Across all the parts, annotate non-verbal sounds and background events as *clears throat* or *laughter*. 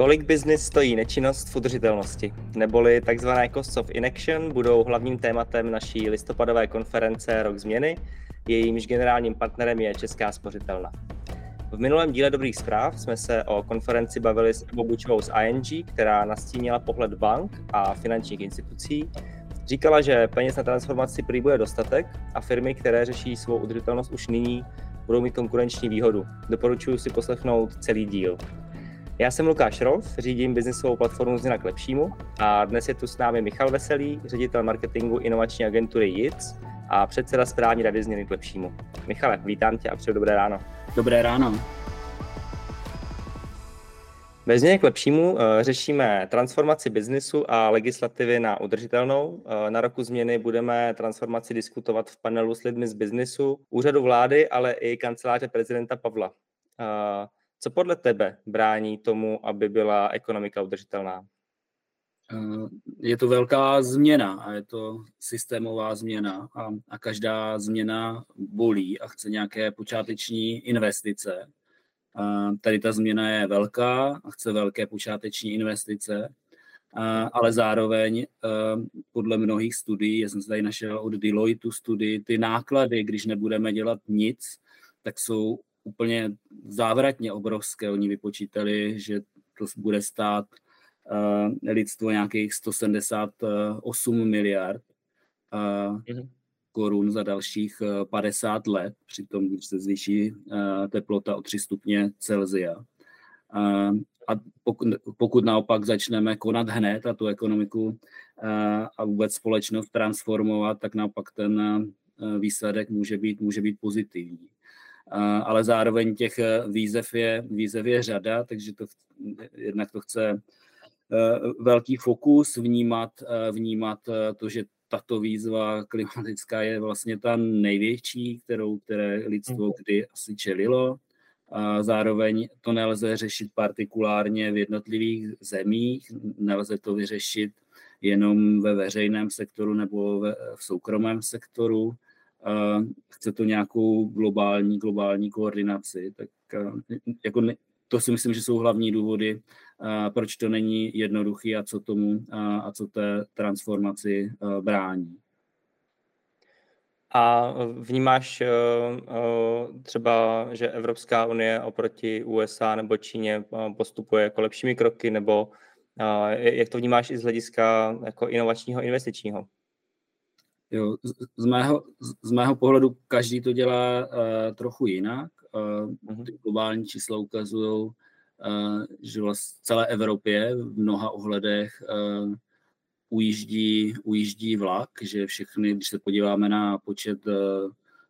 Kolik biznis stojí nečinnost v udržitelnosti? Neboli takzvané Costs of Inaction budou hlavním tématem naší listopadové konference Rok změny, jejímž generálním partnerem je Česká spořitelna. V minulém díle Dobrých zpráv jsme se o konferenci bavili s Bobučovou z ING, která nastínila pohled bank a finančních institucí. Říkala, že peněz na transformaci prý bude dostatek a firmy, které řeší svou udržitelnost už nyní, budou mít konkurenční výhodu. Doporučuji si poslechnout celý díl. Já jsem Lukáš Rolf, řídím biznisovou platformu Změna k lepšímu a dnes je tu s námi Michal Veselý, ředitel marketingu inovační agentury JITS a předseda správní rady Změny k lepšímu. Michale, vítám tě a přeju dobré ráno. Dobré ráno. Ve změně k lepšímu uh, řešíme transformaci biznisu a legislativy na udržitelnou. Uh, na roku změny budeme transformaci diskutovat v panelu s lidmi z biznisu, úřadu vlády, ale i kanceláře prezidenta Pavla. Co podle tebe brání tomu, aby byla ekonomika udržitelná? Eh, je to velká změna a je to systémová změna a, a každá změna bolí a chce nějaké počáteční investice. A tady ta změna je velká a chce velké počáteční investice, a, ale zároveň eh, podle mnohých studií, já jsem tady našel od Deloitte studii, ty náklady, když nebudeme dělat nic, tak jsou úplně závratně obrovské. Oni vypočítali, že to bude stát uh, lidstvo nějakých 178 miliard uh, mm-hmm. korun za dalších 50 eh, let, přitom když se zvýší uh, teplota o 3 stupně Celzia. Uh, a pokud, pokud naopak začneme konat hned a tu ekonomiku uh, a vůbec společnost transformovat, tak naopak ten uh, výsledek může být, může být pozitivní ale zároveň těch eh, výzev je, výzev je řada, takže to jednak to chce eh, velký fokus vnímat, eh, vnímat to, že tato výzva klimatická je vlastně ta největší, kterou které lidstvo mhm. kdy asi čelilo. A zároveň to nelze řešit partikulárně v jednotlivých zemích, nelze to vyřešit jenom ve veřejném sektoru nebo ve, v soukromém sektoru chce to nějakou globální, globální koordinaci, tak jako ne, to si myslím, že jsou hlavní důvody, proč to není jednoduchý a co tomu a co té transformaci brání. A vnímáš třeba, že Evropská unie oproti USA nebo Číně postupuje jako lepšími kroky, nebo jak to vnímáš i z hlediska jako inovačního investičního? Jo, z, mého, z mého pohledu každý to dělá uh, trochu jinak. Uh, ty globální čísla ukazují, uh, že vlastně v celé Evropě v mnoha ohledech uh, ujíždí, ujíždí vlak, že všechny, když se podíváme na počet uh,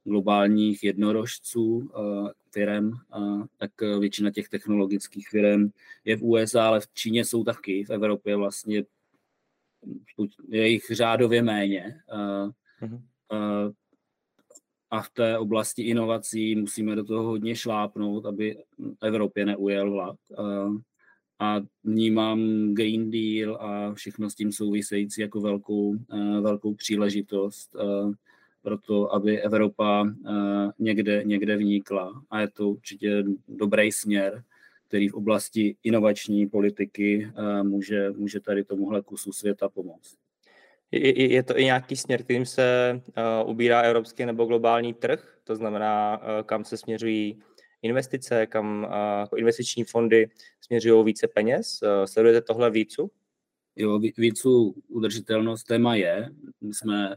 globálních jednorožců uh, firm, uh, tak většina těch technologických firm je v USA, ale v Číně jsou taky, v Evropě vlastně je jich řádově méně. Uh-huh. A v té oblasti inovací musíme do toho hodně šlápnout, aby Evropě neujel vlak. A vnímám Green Deal a všechno s tím související jako velkou, velkou příležitost pro to, aby Evropa někde, někde vnikla. A je to určitě dobrý směr který v oblasti inovační politiky eh, může, může tady tomuhle kusu světa pomoct. Je, je to i nějaký směr, kterým se uh, ubírá evropský nebo globální trh? To znamená, uh, kam se směřují investice, kam uh, investiční fondy směřují více peněz? Uh, sledujete tohle vícu? Jo, vícu udržitelnost téma je. My jsme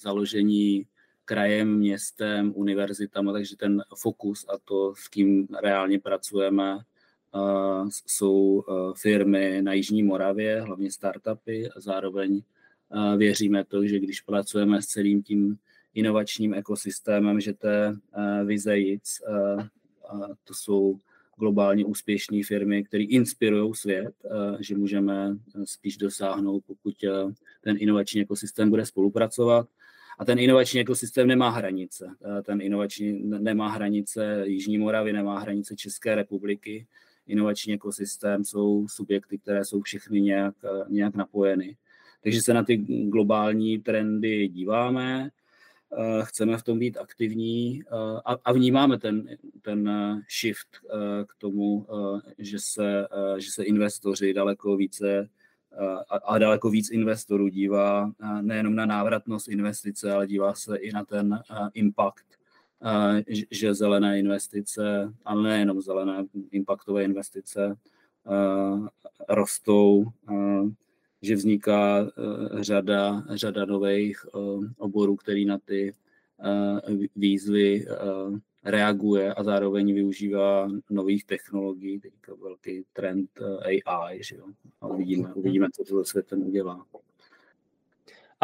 založení krajem, městem, univerzitama, takže ten fokus a to, s kým reálně pracujeme, jsou firmy na Jižní Moravě, hlavně startupy a zároveň věříme to, že když pracujeme s celým tím inovačním ekosystémem, že té vize JIC, to jsou globálně úspěšné firmy, které inspirují svět, že můžeme spíš dosáhnout, pokud ten inovační ekosystém bude spolupracovat. A ten inovační ekosystém nemá hranice. Ten inovační nemá hranice Jižní Moravy, nemá hranice České republiky inovační ekosystém jsou subjekty, které jsou všechny nějak, nějak napojeny. Takže se na ty globální trendy díváme, eh, chceme v tom být aktivní eh, a, vnímáme ten, ten shift k tomu, že se, že se investoři daleko více a daleko víc investorů dívá nejenom na návratnost investice, ale dívá se i na ten impact, že zelené investice, ale nejenom zelené, impactové investice rostou, že vzniká řada, řada nových oborů, který na ty výzvy reaguje a zároveň využívá nových technologií, teďka velký trend AI, že jo? A uvidíme, mhm. uvidíme, co to světem udělá.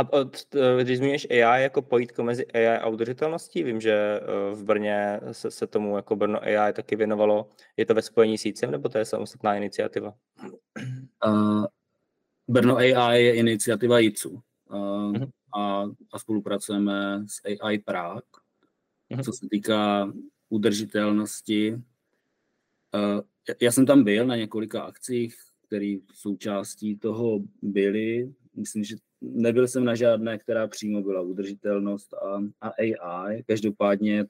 A eh, když zmíníš AI jako pojítko mezi AI a udržitelností, vím, že eh, v Brně se, se tomu jako Brno AI taky věnovalo. Je to ve spojení s ICEM, nebo to je samostatná iniciativa? Uh, Brno AI je iniciativa ICU uh, uh-huh. a, a spolupracujeme s AI Prague mm-hmm. co se týká udržitelnosti. Uh, já jsem tam byl na několika akcích, které součástí toho byly. Myslím, že nebyl jsem na žádné, která přímo byla udržitelnost a, a AI. Každopádně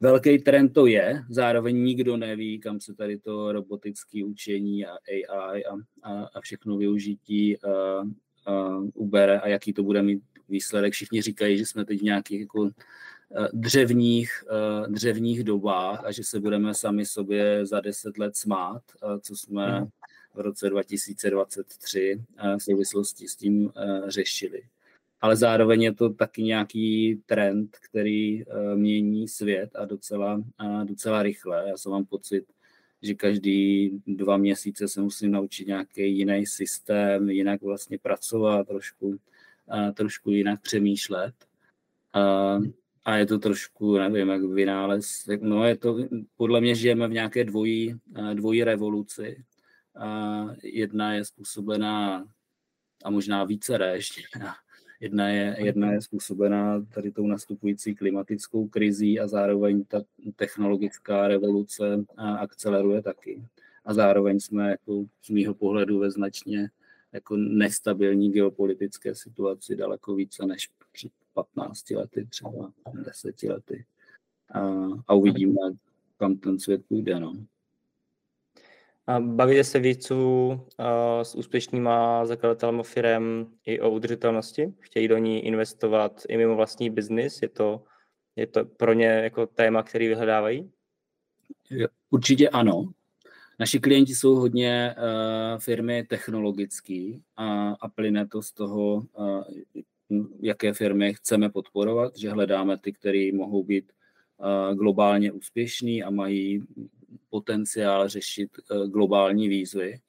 velký trend to je, zároveň nikdo neví, kam se tady to robotické učení a AI a, a, a všechno využití uh, uh, ubere a jaký to bude mít výsledek. Všichni říkají, že jsme teď v nějakých jako Eh, dřevních, eh, dřevních dobách a že se budeme sami sobě za deset let smát, eh, co jsme hmm. V roce 2023 v souvislosti s tím řešili. Ale zároveň je to taky nějaký trend, který mění svět a docela, docela rychle. Já jsem mám pocit, že každý dva měsíce se musím naučit nějaký jiný systém, jinak vlastně pracovat, trošku, trošku jinak přemýšlet a je to trošku, nevím, jak vynález. No je to, podle mě žijeme v nějaké dvojí, eh, dvojí revoluci. Jedna je způsobená, a možná více ještě, *laughs* jedna je, jedna je způsobená tady tou nastupující klimatickou krizí a zároveň ta technologická revoluce akceleruje taky. A zároveň jsme jako z mýho pohledu ve značně jako nestabilní geopolitické situaci daleko více než před 15 lety, třeba 10 lety. A, a uvidíme, kam ten svět půjde. No. Bavíte se víc s úspěšnýma zakladatelmi firm i o udržitelnosti? Chtějí do ní investovat i mimo vlastní biznis? Je to, je to pro ně jako téma, který vyhledávají? Určitě ano. Naši klienti jsou hodně uh, firmy technologické a, a plyne to z toho, uh, jaké firmy chceme podporovat, že hledáme ty, které mohou být uh, globálně úspěšný a mají potenciál řešit uh, globální výzvy.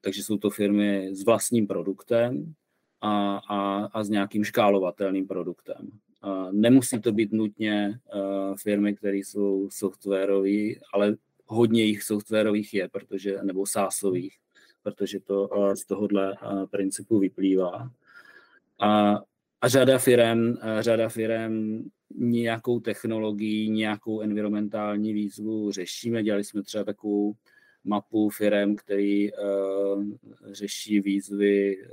Takže jsou to firmy s vlastním produktem a, a, a s nějakým škálovatelným produktem. Nemusí to být nutně firmy, které jsou softwarové, ale hodně jich softwarových je, protože, nebo sásových, protože to eh, z tohohle eh, principu vyplývá. A, a řada firm, eh, řada firm nějakou technologii, nějakou environmentální výzvu řešíme. Dělali jsme třeba takovou mapu firm, který uh, řeší výzvy uh,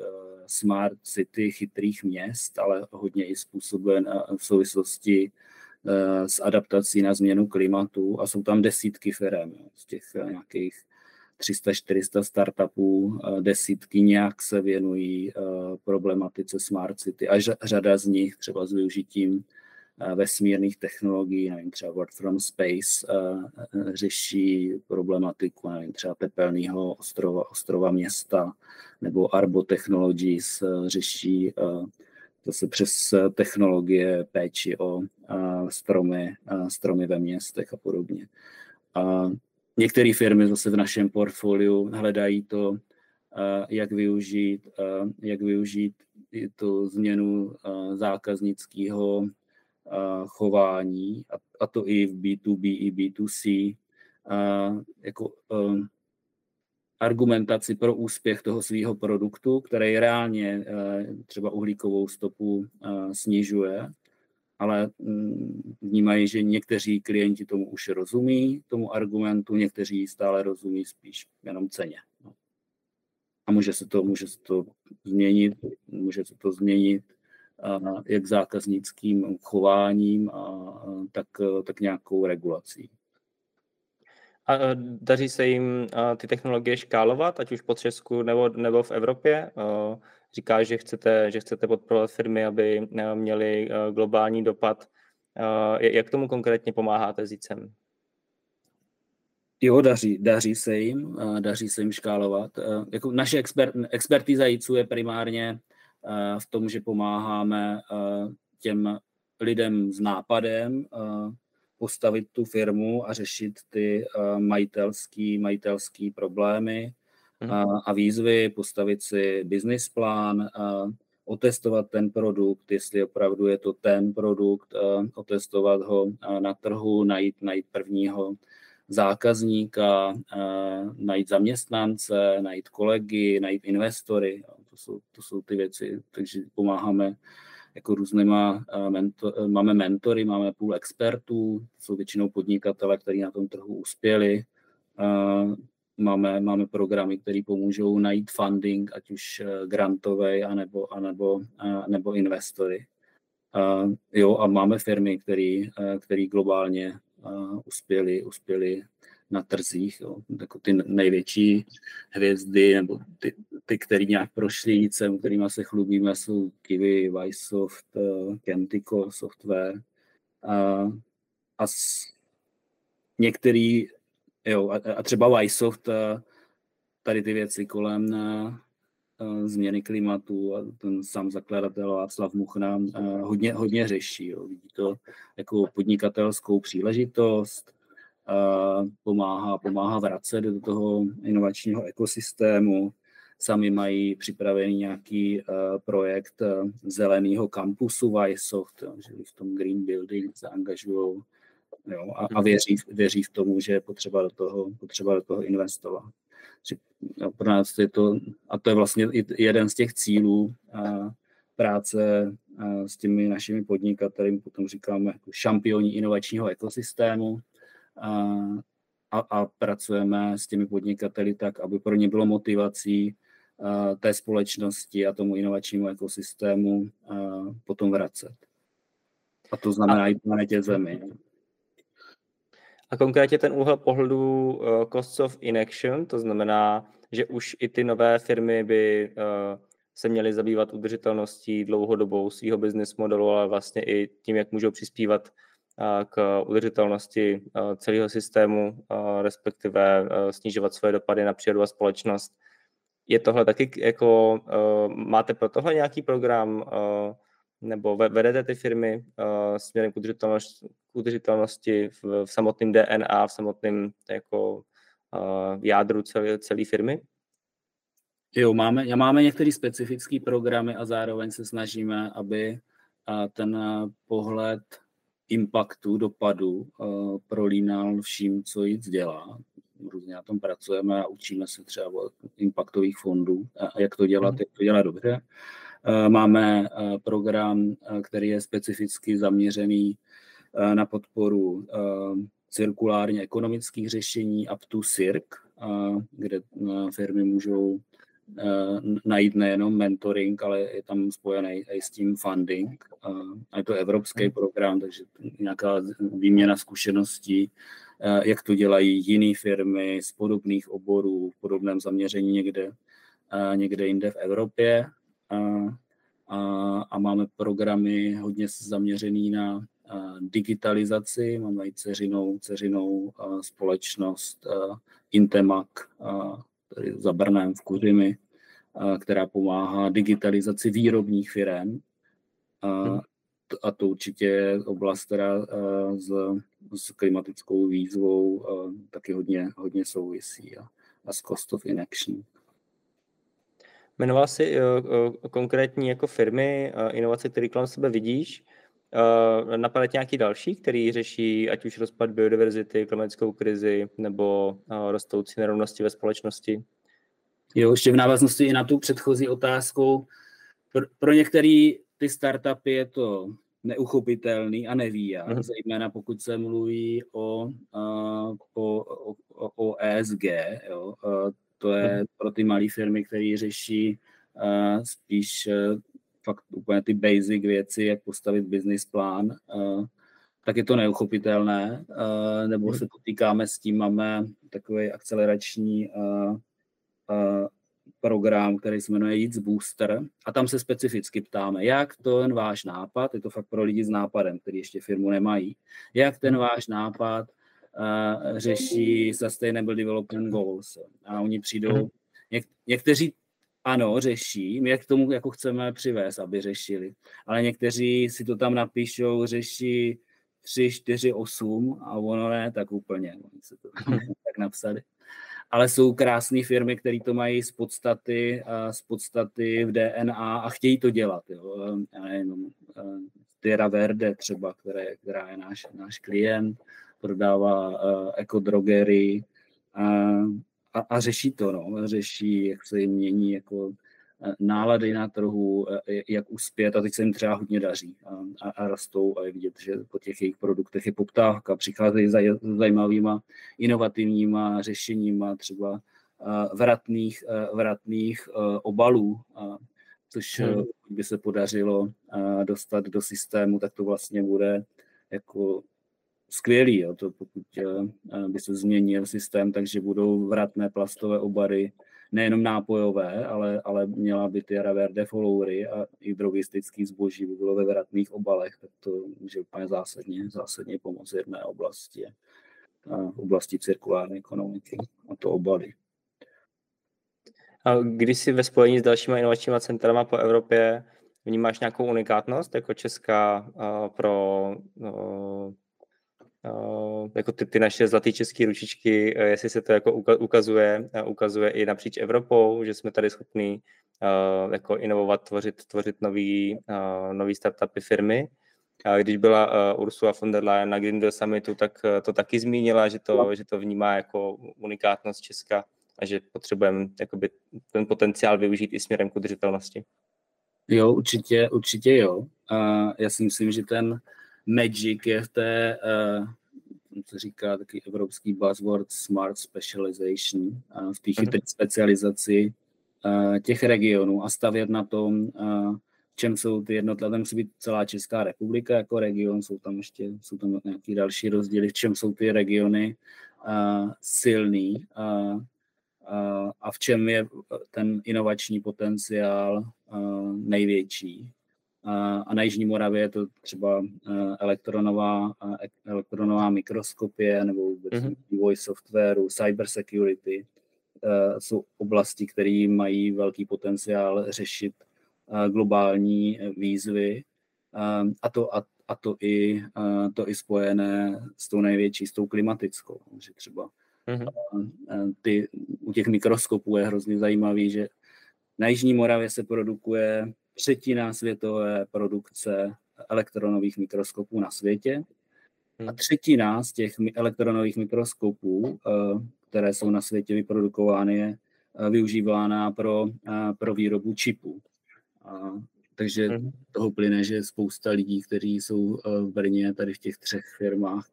smart city, chytrých měst, ale hodně i způsoben uh, v souvislosti Eh, s adaptací na změnu klimatu a jsou tam desítky firm z těch eh, nějakých 300-400 startupů, eh, desítky nějak se věnují problematice smart city a řada z nich třeba s využitím vesmírných technologií, nevím, třeba Work from Space řeší problematiku, nevím, třeba tepelného ostrova, ostrova města, nebo Arbo Technologies řeší zase přes eh, technologie, péči o eh, stromy, eh, stromy ve městech a podobně. A některé firmy zase v našem portfoliu hledají to, jak využít, jak využít tu změnu zákaznického chování, a to i v B2B, i B2C, jako argumentaci pro úspěch toho svého produktu, který reálně eh, třeba uhlíkovou stopu eh, snižuje, ale mm, vnímají, že někteří klienti tomu už rozumí, tomu argumentu, někteří stále rozumí spíš jenom ceně. No. A může se to, může se to změnit, může se to změnit jak zákaznickým chováním, a, tak, tak nějakou regulací. A daří se jim ty technologie škálovat, ať už po Česku nebo, nebo v Evropě? Říká, že chcete, že chcete podporovat firmy, aby měly globální dopad. Jak tomu konkrétně pomáháte s ICEM? Jo, daří, daří se jim, daří se jim škálovat. Jako naše expert, expertíza JICu je primárně v tom, že pomáháme těm lidem s nápadem postavit tu firmu a řešit ty majitelský, majitelský problémy a, a výzvy, postavit si business plán, otestovat ten produkt, jestli opravdu je to ten produkt, otestovat ho na trhu, najít, najít prvního zákazníka, najít zaměstnance, najít kolegy, najít investory. To jsou, to jsou ty věci, takže pomáháme jako různýma, mentor, máme mentory, máme půl expertů, jsou většinou podnikatele, kteří na tom trhu uspěli. Máme, máme programy, které pomůžou najít funding, ať už e, grantový, anebo, anebo, nebo investory. Jo, a máme firmy, které globálně uspěli, uspěli na trzích. Jo. Jako ty největší hvězdy, nebo ty, ty které nějak prošly jícem, kterými se chlubíme, jsou Kiwi, Vysoft, eh, Kentico Software. A, a s, některý, jo, a, a třeba Vysoft, a tady ty věci kolem a, a změny klimatu a ten sám zakladatel Václav Muchna hodně, hodně řeší. Jo. Vidí to jako podnikatelskou příležitost, pomáhá, pomáhá vracet do toho inovačního ekosystému. Sami mají připravený nějaký projekt zeleného kampusu Vysoft, že v tom Green Building se angažují jo, a, a mhm. věří, věří v tomu, že je potřeba do toho, potřeba do toho investovat. Že, pro nás je to, a to je vlastně jeden z těch cílů uh, práce uh, s těmi našimi podnikateli, potom říkáme jako šampioni inovačního ekosystému, a, a pracujeme s těmi podnikateli tak, aby pro ně bylo motivací té společnosti a tomu inovačnímu ekosystému potom vracet. A to znamená a, i planetě Zemi. A konkrétně ten úhel pohledu uh, costs of inaction, to znamená, že už i ty nové firmy by uh, se měly zabývat udržitelností dlouhodobou svého business modelu, ale vlastně i tím, jak můžou přispívat k udržitelnosti celého systému, respektive snižovat svoje dopady na přírodu a společnost. Je tohle taky jako, máte pro tohle nějaký program, nebo vedete ty firmy směrem k udržitelnosti, udržitelnosti v, v samotném DNA, v samotném jako jádru celé, celé firmy? Jo, máme, máme některé specifické programy a zároveň se snažíme, aby ten pohled impaktu, dopadu uh, prolínal vším, co jít dělá. Různě na tom pracujeme a učíme se třeba o impaktových fondů, a jak to dělat, mhm. jak to dělat dobře. Uh, máme uh, program, který je specificky zaměřený na podporu cirkulárně ekonomických řešení up to CIRC, kde firmy můžou Eh, najít nejenom mentoring, ale je tam spojený i s tím funding. A je to evropský hmm. program, takže nějaká výměna zkušeností, eh, jak to dělají jiné firmy z podobných oborů, v podobném zaměření někde, eh, někde jinde v Evropě. A, a, a máme programy hodně zaměřený na digitalizaci. Máme i ceřinou, ceřinou společnost Intemac, tady za Brnem v Kuřimi, která pomáhá digitalizaci výrobních firm. A, a to určitě je oblast, která s, s klimatickou výzvou taky hodně, hodně souvisí a, a s cost of inaction. Jmenoval jsi uh, konkrétní jako firmy, inovace, které kolem sebe vidíš. Uh, napadá nějaký další, který řeší ať už rozpad biodiverzity, klimatickou krizi nebo uh, rostoucí nerovnosti ve společnosti? Jo, ještě v návaznosti i na tu předchozí otázku. Pro, pro některé ty startupy je to neuchopitelný a neví jak, mm. zejména pokud se mluví o, uh, o, o, o ESG. Jo. Uh, to je mm. pro ty malé firmy, které řeší uh, spíš uh, fakt úplně ty basic věci, jak postavit business plán, tak je to neuchopitelné, nebo hmm. se potýkáme s tím, máme takový akcelerační program, který se jmenuje Jits Booster a tam se specificky ptáme, jak ten váš nápad, je to fakt pro lidi s nápadem, který ještě firmu nemají, jak ten váš nápad uh, řeší Sustainable Development Goals. A oni přijdou, mhm. něk, někteří ano, řeší, my jak k tomu jako chceme přivést, aby řešili, ale někteří si to tam napíšou, řeší 3, 4, 8 a ono ne tak úplně, oni se to *laughs* tak napsali ale jsou krásné firmy, které to mají z podstaty, z podstaty v DNA a chtějí to dělat. Jo. Já nevím, Tyra Verde třeba, které, která je náš, náš klient, prodává uh, ekodrogery a, a, řeší to, no. řeší, jak se jim mění jako nálady na trhu, jak uspět a teď se jim třeba hodně daří a, a, a rostou a je vidět, že po těch jejich produktech je poptávka, přicházejí za zajímavýma inovativníma řešeníma třeba vratných, vratných obalů, což hmm. by se podařilo dostat do systému, tak to vlastně bude jako skvělý, jo, to pokud by se změnil systém, takže budou vratné plastové obaly nejenom nápojové, ale, ale měla by ty Verde followery a i drogistický zboží by bylo ve vratných obalech, tak to může úplně zásadně, zásadně pomoct jedné oblasti, v oblasti cirkulární ekonomiky a to obaly. A když jsi ve spojení s dalšíma inovačníma centrama po Evropě vnímáš nějakou unikátnost jako česká pro Uh, jako ty, ty naše zlaté české ručičky, uh, jestli se to jako ukazuje, uh, ukazuje i napříč Evropou, že jsme tady schopní jako inovovat, tvořit, tvořit nový, nový startupy firmy. A když byla Ursula von der Leyen na Green Deal Summitu, tak to taky zmínila, že to, že to vnímá jako unikátnost Česka a že potřebujeme jakoby, ten potenciál využít i směrem k udržitelnosti. Jo, určitě, určitě jo. A já si myslím, že ten magic je v té, uh, co říká taky evropský buzzword smart specialization, uh, v té mhm. chytré specializaci uh, těch regionů a stavět na tom, uh, v čem jsou ty jednotlivé, musí být celá Česká republika jako region, jsou tam ještě jsou tam nějaké další rozdíly, v čem jsou ty regiony uh, silný uh, uh, a v čem je ten inovační potenciál uh, největší a na Jižní Moravě je to třeba eh, elektronová, eh, elektronová mikroskopie nebo vůbec mm-hmm. vývoj softwaru, cyber security. Jsou oblasti, které mají velký potenciál řešit globální výzvy a to, a, a to, i, to i spojené s tou největší, s tou klimatickou. Že třeba mm-hmm. ty, u těch mikroskopů je hrozně zajímavý, že na Jižní Moravě se produkuje třetina světové produkce elektronových mikroskopů na světě a hmm. třetina z těch elektronových mikroskopů, eh, které jsou na světě vyprodukovány, je eh, využívána pro, eh, pro výrobu čipů. Takže hmm. toho plyne, že spousta lidí, kteří jsou v Brně, tady v těch třech firmách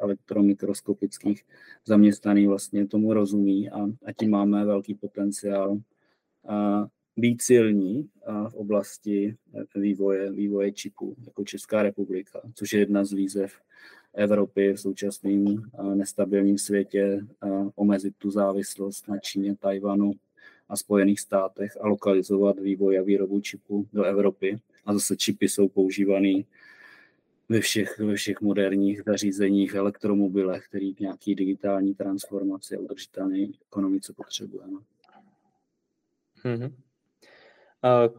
elektromikroskopických zaměstnaný, vlastně tomu rozumí a, a tím máme velký potenciál být silní v oblasti vývoje, vývoje čipů, jako Česká republika, což je jedna z výzev Evropy v současném nestabilním světě, omezit tu závislost na Číně, Tajvanu a Spojených státech a lokalizovat vývoj a výrobu čipů do Evropy. A zase čipy jsou používané ve všech, ve všech moderních zařízeních, elektromobilech, který k nějaký digitální transformaci a udržitelné ekonomice potřebujeme. Mm-hmm.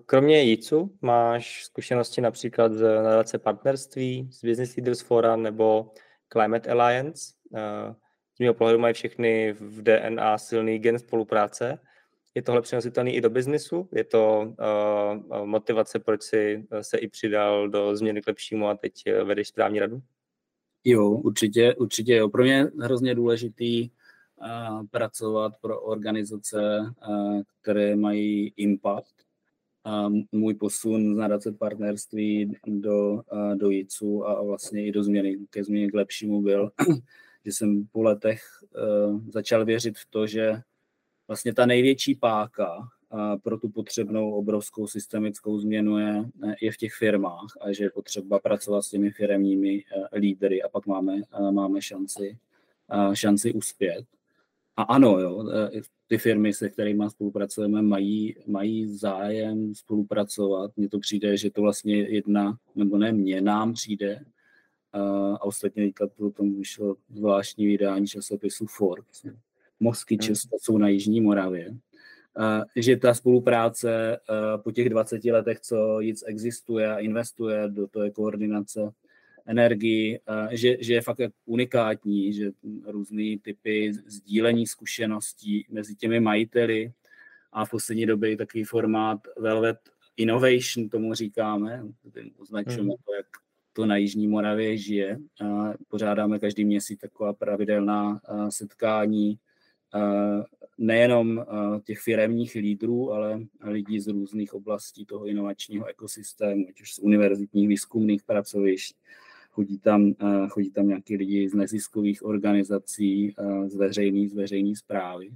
Kromě JICu máš zkušenosti například z nadace partnerství, z Business Leaders Forum nebo Climate Alliance. Z mého pohledu mají všechny v DNA silný gen spolupráce. Je tohle přenositelný i do biznisu? Je to motivace, proč si se i přidal do změny k lepšímu a teď vedeš správní radu? Jo, určitě, určitě jo. Pro mě je hrozně důležitý pracovat pro organizace, které mají impact můj posun z nadace partnerství do, do JICu a vlastně i do změny, ke změně k lepšímu byl, *clears throat* že jsem po letech uh, začal věřit v to, že vlastně ta největší páka pro tu potřebnou obrovskou systemickou změnu je, je v těch firmách a že je potřeba pracovat s těmi firmními lídry a pak máme, máme šanci, šanci uspět. A ano, jo, ty firmy, se kterými spolupracujeme, mají, mají zájem spolupracovat. Mně to přijde, že to vlastně jedna, nebo ne mě, nám přijde, a ostatně teďka tom vyšlo zvláštní vydání časopisu Forbes. Mosky hmm. Česka jsou na Jižní Moravě. Že ta spolupráce po těch 20 letech, co JIC existuje a investuje do té koordinace energii, že, že je fakt unikátní, že různé typy sdílení zkušeností mezi těmi majiteli a v poslední době i takový formát Velvet Innovation, tomu říkáme, označujeme hmm. to, jak to na Jižní Moravě žije. Pořádáme každý měsíc taková pravidelná setkání nejenom těch firemních lídrů, ale lidí z různých oblastí toho inovačního ekosystému, ať už z univerzitních výzkumných pracovišť, chodí tam, chodí tam nějaký lidi z neziskových organizací, z veřejné z veřejný zprávy,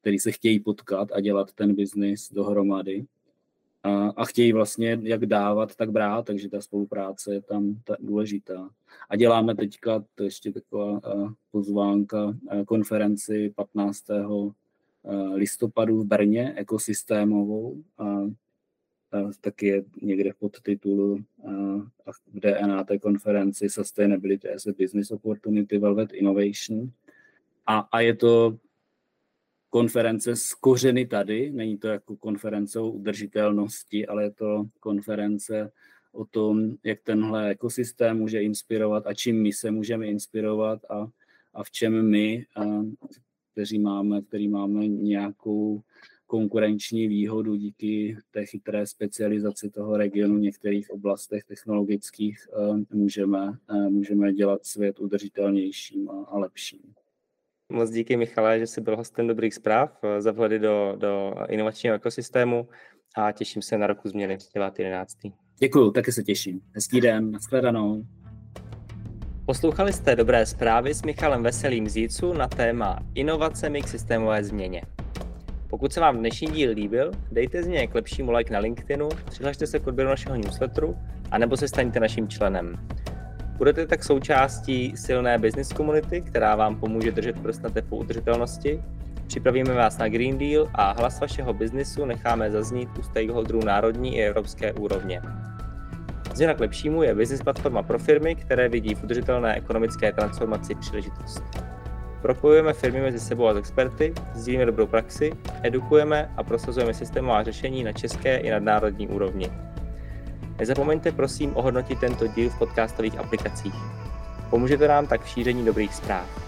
který se chtějí potkat a dělat ten biznis dohromady a, a chtějí vlastně jak dávat, tak brát, takže ta spolupráce je tam ta důležitá. A děláme teďka, to ještě taková pozvánka, konferenci 15. listopadu v Brně, ekosystémovou, taky je někde v podtitulu v DNA té konferenci Sustainability as a Business Opportunity Velvet Innovation. A, a je to konference s kořeny tady, není to jako konference o udržitelnosti, ale je to konference o tom, jak tenhle ekosystém může inspirovat a čím my se můžeme inspirovat a, a v čem my, a, kteří máme, který máme nějakou konkurenční výhodu díky té chytré specializaci toho regionu v některých oblastech technologických můžeme, můžeme dělat svět udržitelnějším a, lepším. Moc díky Michale, že jsi byl hostem dobrých zpráv eh, za vhledy do, do inovačního ekosystému a těším se na roku změny 9.11. Děkuju, taky se těším. Hezký den, nashledanou. Poslouchali jste dobré zprávy s Michalem Veselým z JICu na téma inovacemi k systémové změně. Pokud se vám dnešní díl líbil, dejte z něj k lepšímu like na LinkedInu, přihlašte se k odběru našeho newsletteru, anebo se staňte naším členem. Budete tak součástí silné business komunity, která vám pomůže držet prst na tepu udržitelnosti. Připravíme vás na Green Deal a hlas vašeho biznisu necháme zaznít u stakeholderů národní i evropské úrovně. Změna k lepšímu je business platforma pro firmy, které vidí v udržitelné ekonomické transformaci příležitost. Propojujeme firmy mezi sebou a s experty, sdílíme dobrou praxi, edukujeme a prosazujeme systémová řešení na české i nadnárodní úrovni. Nezapomeňte prosím ohodnotit tento díl v podcastových aplikacích. Pomůžete nám tak v šíření dobrých zpráv.